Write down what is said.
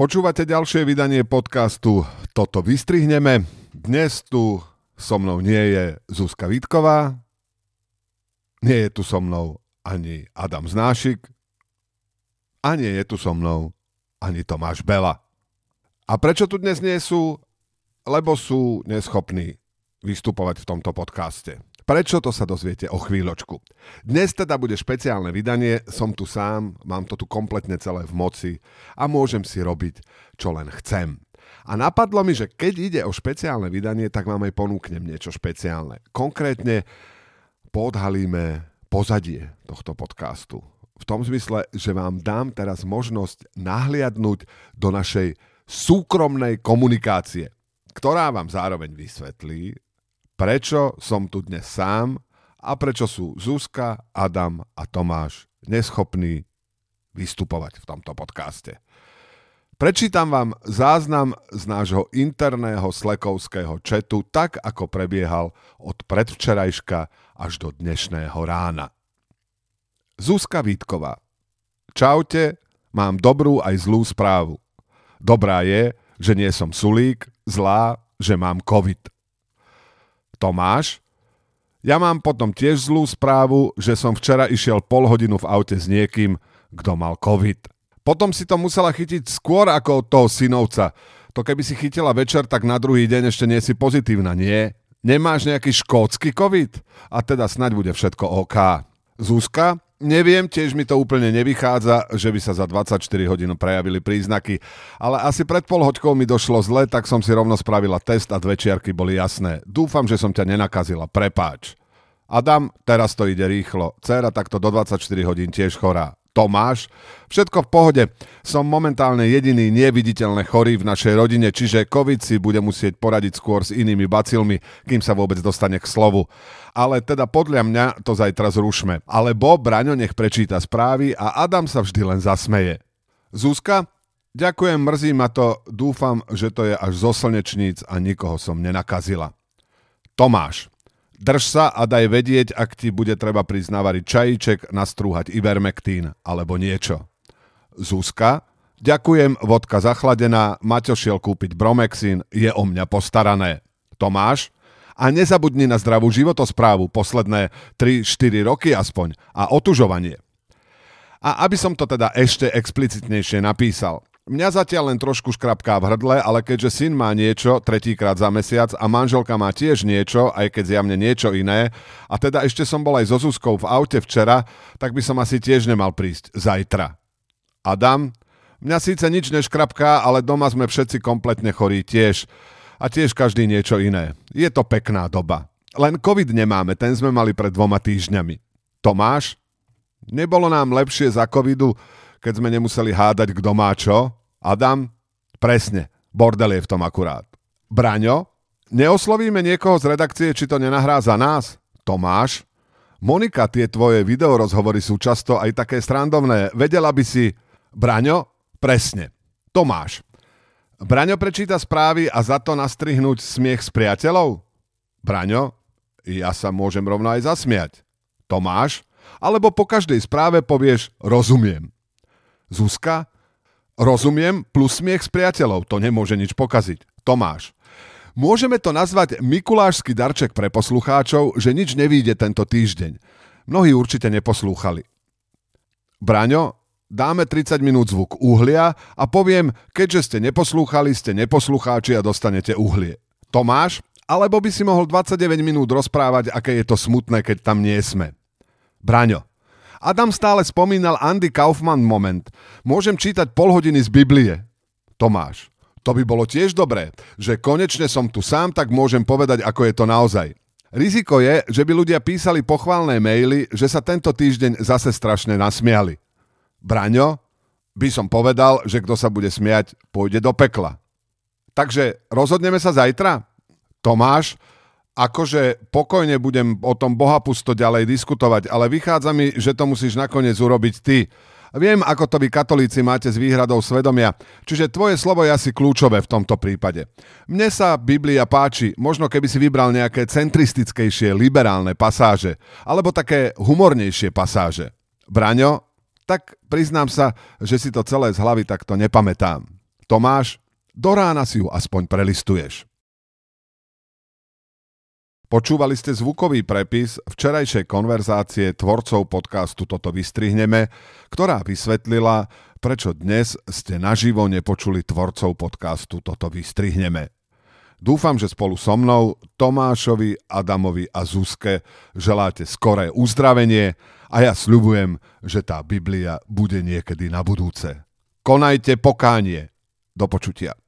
Počúvate ďalšie vydanie podcastu Toto vystrihneme. Dnes tu so mnou nie je Zuzka Vítková, nie je tu so mnou ani Adam Znášik a nie je tu so mnou ani Tomáš Bela. A prečo tu dnes nie sú? Lebo sú neschopní vystupovať v tomto podcaste. Prečo to sa dozviete o chvíľočku. Dnes teda bude špeciálne vydanie, som tu sám, mám to tu kompletne celé v moci a môžem si robiť, čo len chcem. A napadlo mi, že keď ide o špeciálne vydanie, tak vám aj ponúknem niečo špeciálne. Konkrétne podhalíme pozadie tohto podcastu. V tom zmysle, že vám dám teraz možnosť nahliadnúť do našej súkromnej komunikácie, ktorá vám zároveň vysvetlí, prečo som tu dnes sám a prečo sú Zuzka, Adam a Tomáš neschopní vystupovať v tomto podcaste. Prečítam vám záznam z nášho interného slekovského četu tak, ako prebiehal od predvčerajška až do dnešného rána. Zuzka Vítková. Čaute, mám dobrú aj zlú správu. Dobrá je, že nie som sulík, zlá, že mám COVID. Tomáš. Ja mám potom tiež zlú správu, že som včera išiel pol hodinu v aute s niekým, kto mal COVID. Potom si to musela chytiť skôr ako toho synovca. To keby si chytila večer, tak na druhý deň ešte nie si pozitívna, nie? Nemáš nejaký škótsky COVID? A teda snaď bude všetko OK. Zuzka, Neviem, tiež mi to úplne nevychádza, že by sa za 24 hodín prejavili príznaky, ale asi pred pol hoďkou mi došlo zle, tak som si rovno spravila test a dve čiarky boli jasné. Dúfam, že som ťa nenakazila, prepáč. Adam, teraz to ide rýchlo. Cera takto do 24 hodín tiež chorá. Tomáš. Všetko v pohode. Som momentálne jediný neviditeľne chorý v našej rodine, čiže COVID si bude musieť poradiť skôr s inými bacilmi, kým sa vôbec dostane k slovu. Ale teda podľa mňa to zajtra zrušme. Alebo Braňo nech prečíta správy a Adam sa vždy len zasmeje. Zuzka, ďakujem, mrzí ma to, dúfam, že to je až zo slnečníc a nikoho som nenakazila. Tomáš, Drž sa a daj vedieť, ak ti bude treba prísť navariť čajíček, nastrúhať ivermektín alebo niečo. Zuzka, ďakujem, vodka zachladená, Maťo šiel kúpiť bromexín, je o mňa postarané. Tomáš, a nezabudni na zdravú životosprávu posledné 3-4 roky aspoň a otužovanie. A aby som to teda ešte explicitnejšie napísal, Mňa zatiaľ len trošku škrapká v hrdle, ale keďže syn má niečo tretíkrát za mesiac a manželka má tiež niečo, aj keď zjavne niečo iné, a teda ešte som bol aj so Zuzkou v aute včera, tak by som asi tiež nemal prísť zajtra. Adam, mňa síce nič neškrapká, ale doma sme všetci kompletne chorí tiež. A tiež každý niečo iné. Je to pekná doba. Len COVID nemáme, ten sme mali pred dvoma týždňami. Tomáš? Nebolo nám lepšie za covidu, keď sme nemuseli hádať, kto má čo? Adam, presne, bordel je v tom akurát. Braňo, neoslovíme niekoho z redakcie, či to nenahrá za nás? Tomáš, Monika, tie tvoje videorozhovory sú často aj také strandovné. Vedela by si... Braňo, presne. Tomáš. Braňo prečíta správy a za to nastrihnúť smiech s priateľov? Braňo, ja sa môžem rovno aj zasmiať. Tomáš, alebo po každej správe povieš rozumiem. Zuzka, Rozumiem, plus smiech s priateľov, to nemôže nič pokaziť. Tomáš. Môžeme to nazvať Mikulášsky darček pre poslucháčov, že nič nevíde tento týždeň. Mnohí určite neposlúchali. Braňo, dáme 30 minút zvuk uhlia a poviem, keďže ste neposlúchali, ste neposlucháči a dostanete uhlie. Tomáš, alebo by si mohol 29 minút rozprávať, aké je to smutné, keď tam nie sme. Braňo, Adam stále spomínal Andy Kaufman moment. Môžem čítať pol hodiny z Biblie. Tomáš. To by bolo tiež dobré, že konečne som tu sám, tak môžem povedať, ako je to naozaj. Riziko je, že by ľudia písali pochválne maily, že sa tento týždeň zase strašne nasmiali. Braňo, by som povedal, že kto sa bude smiať, pôjde do pekla. Takže rozhodneme sa zajtra? Tomáš, akože pokojne budem o tom bohapusto ďalej diskutovať, ale vychádza mi, že to musíš nakoniec urobiť ty. Viem, ako to vy katolíci máte s výhradou svedomia, čiže tvoje slovo je asi kľúčové v tomto prípade. Mne sa Biblia páči, možno keby si vybral nejaké centristickejšie, liberálne pasáže, alebo také humornejšie pasáže. Braňo, tak priznám sa, že si to celé z hlavy takto nepamätám. Tomáš, do rána si ju aspoň prelistuješ. Počúvali ste zvukový prepis včerajšej konverzácie tvorcov podcastu Toto vystrihneme, ktorá vysvetlila, prečo dnes ste naživo nepočuli tvorcov podcastu Toto vystrihneme. Dúfam, že spolu so mnou, Tomášovi, Adamovi a Zuzke želáte skoré uzdravenie a ja sľubujem, že tá Biblia bude niekedy na budúce. Konajte pokánie. Do počutia.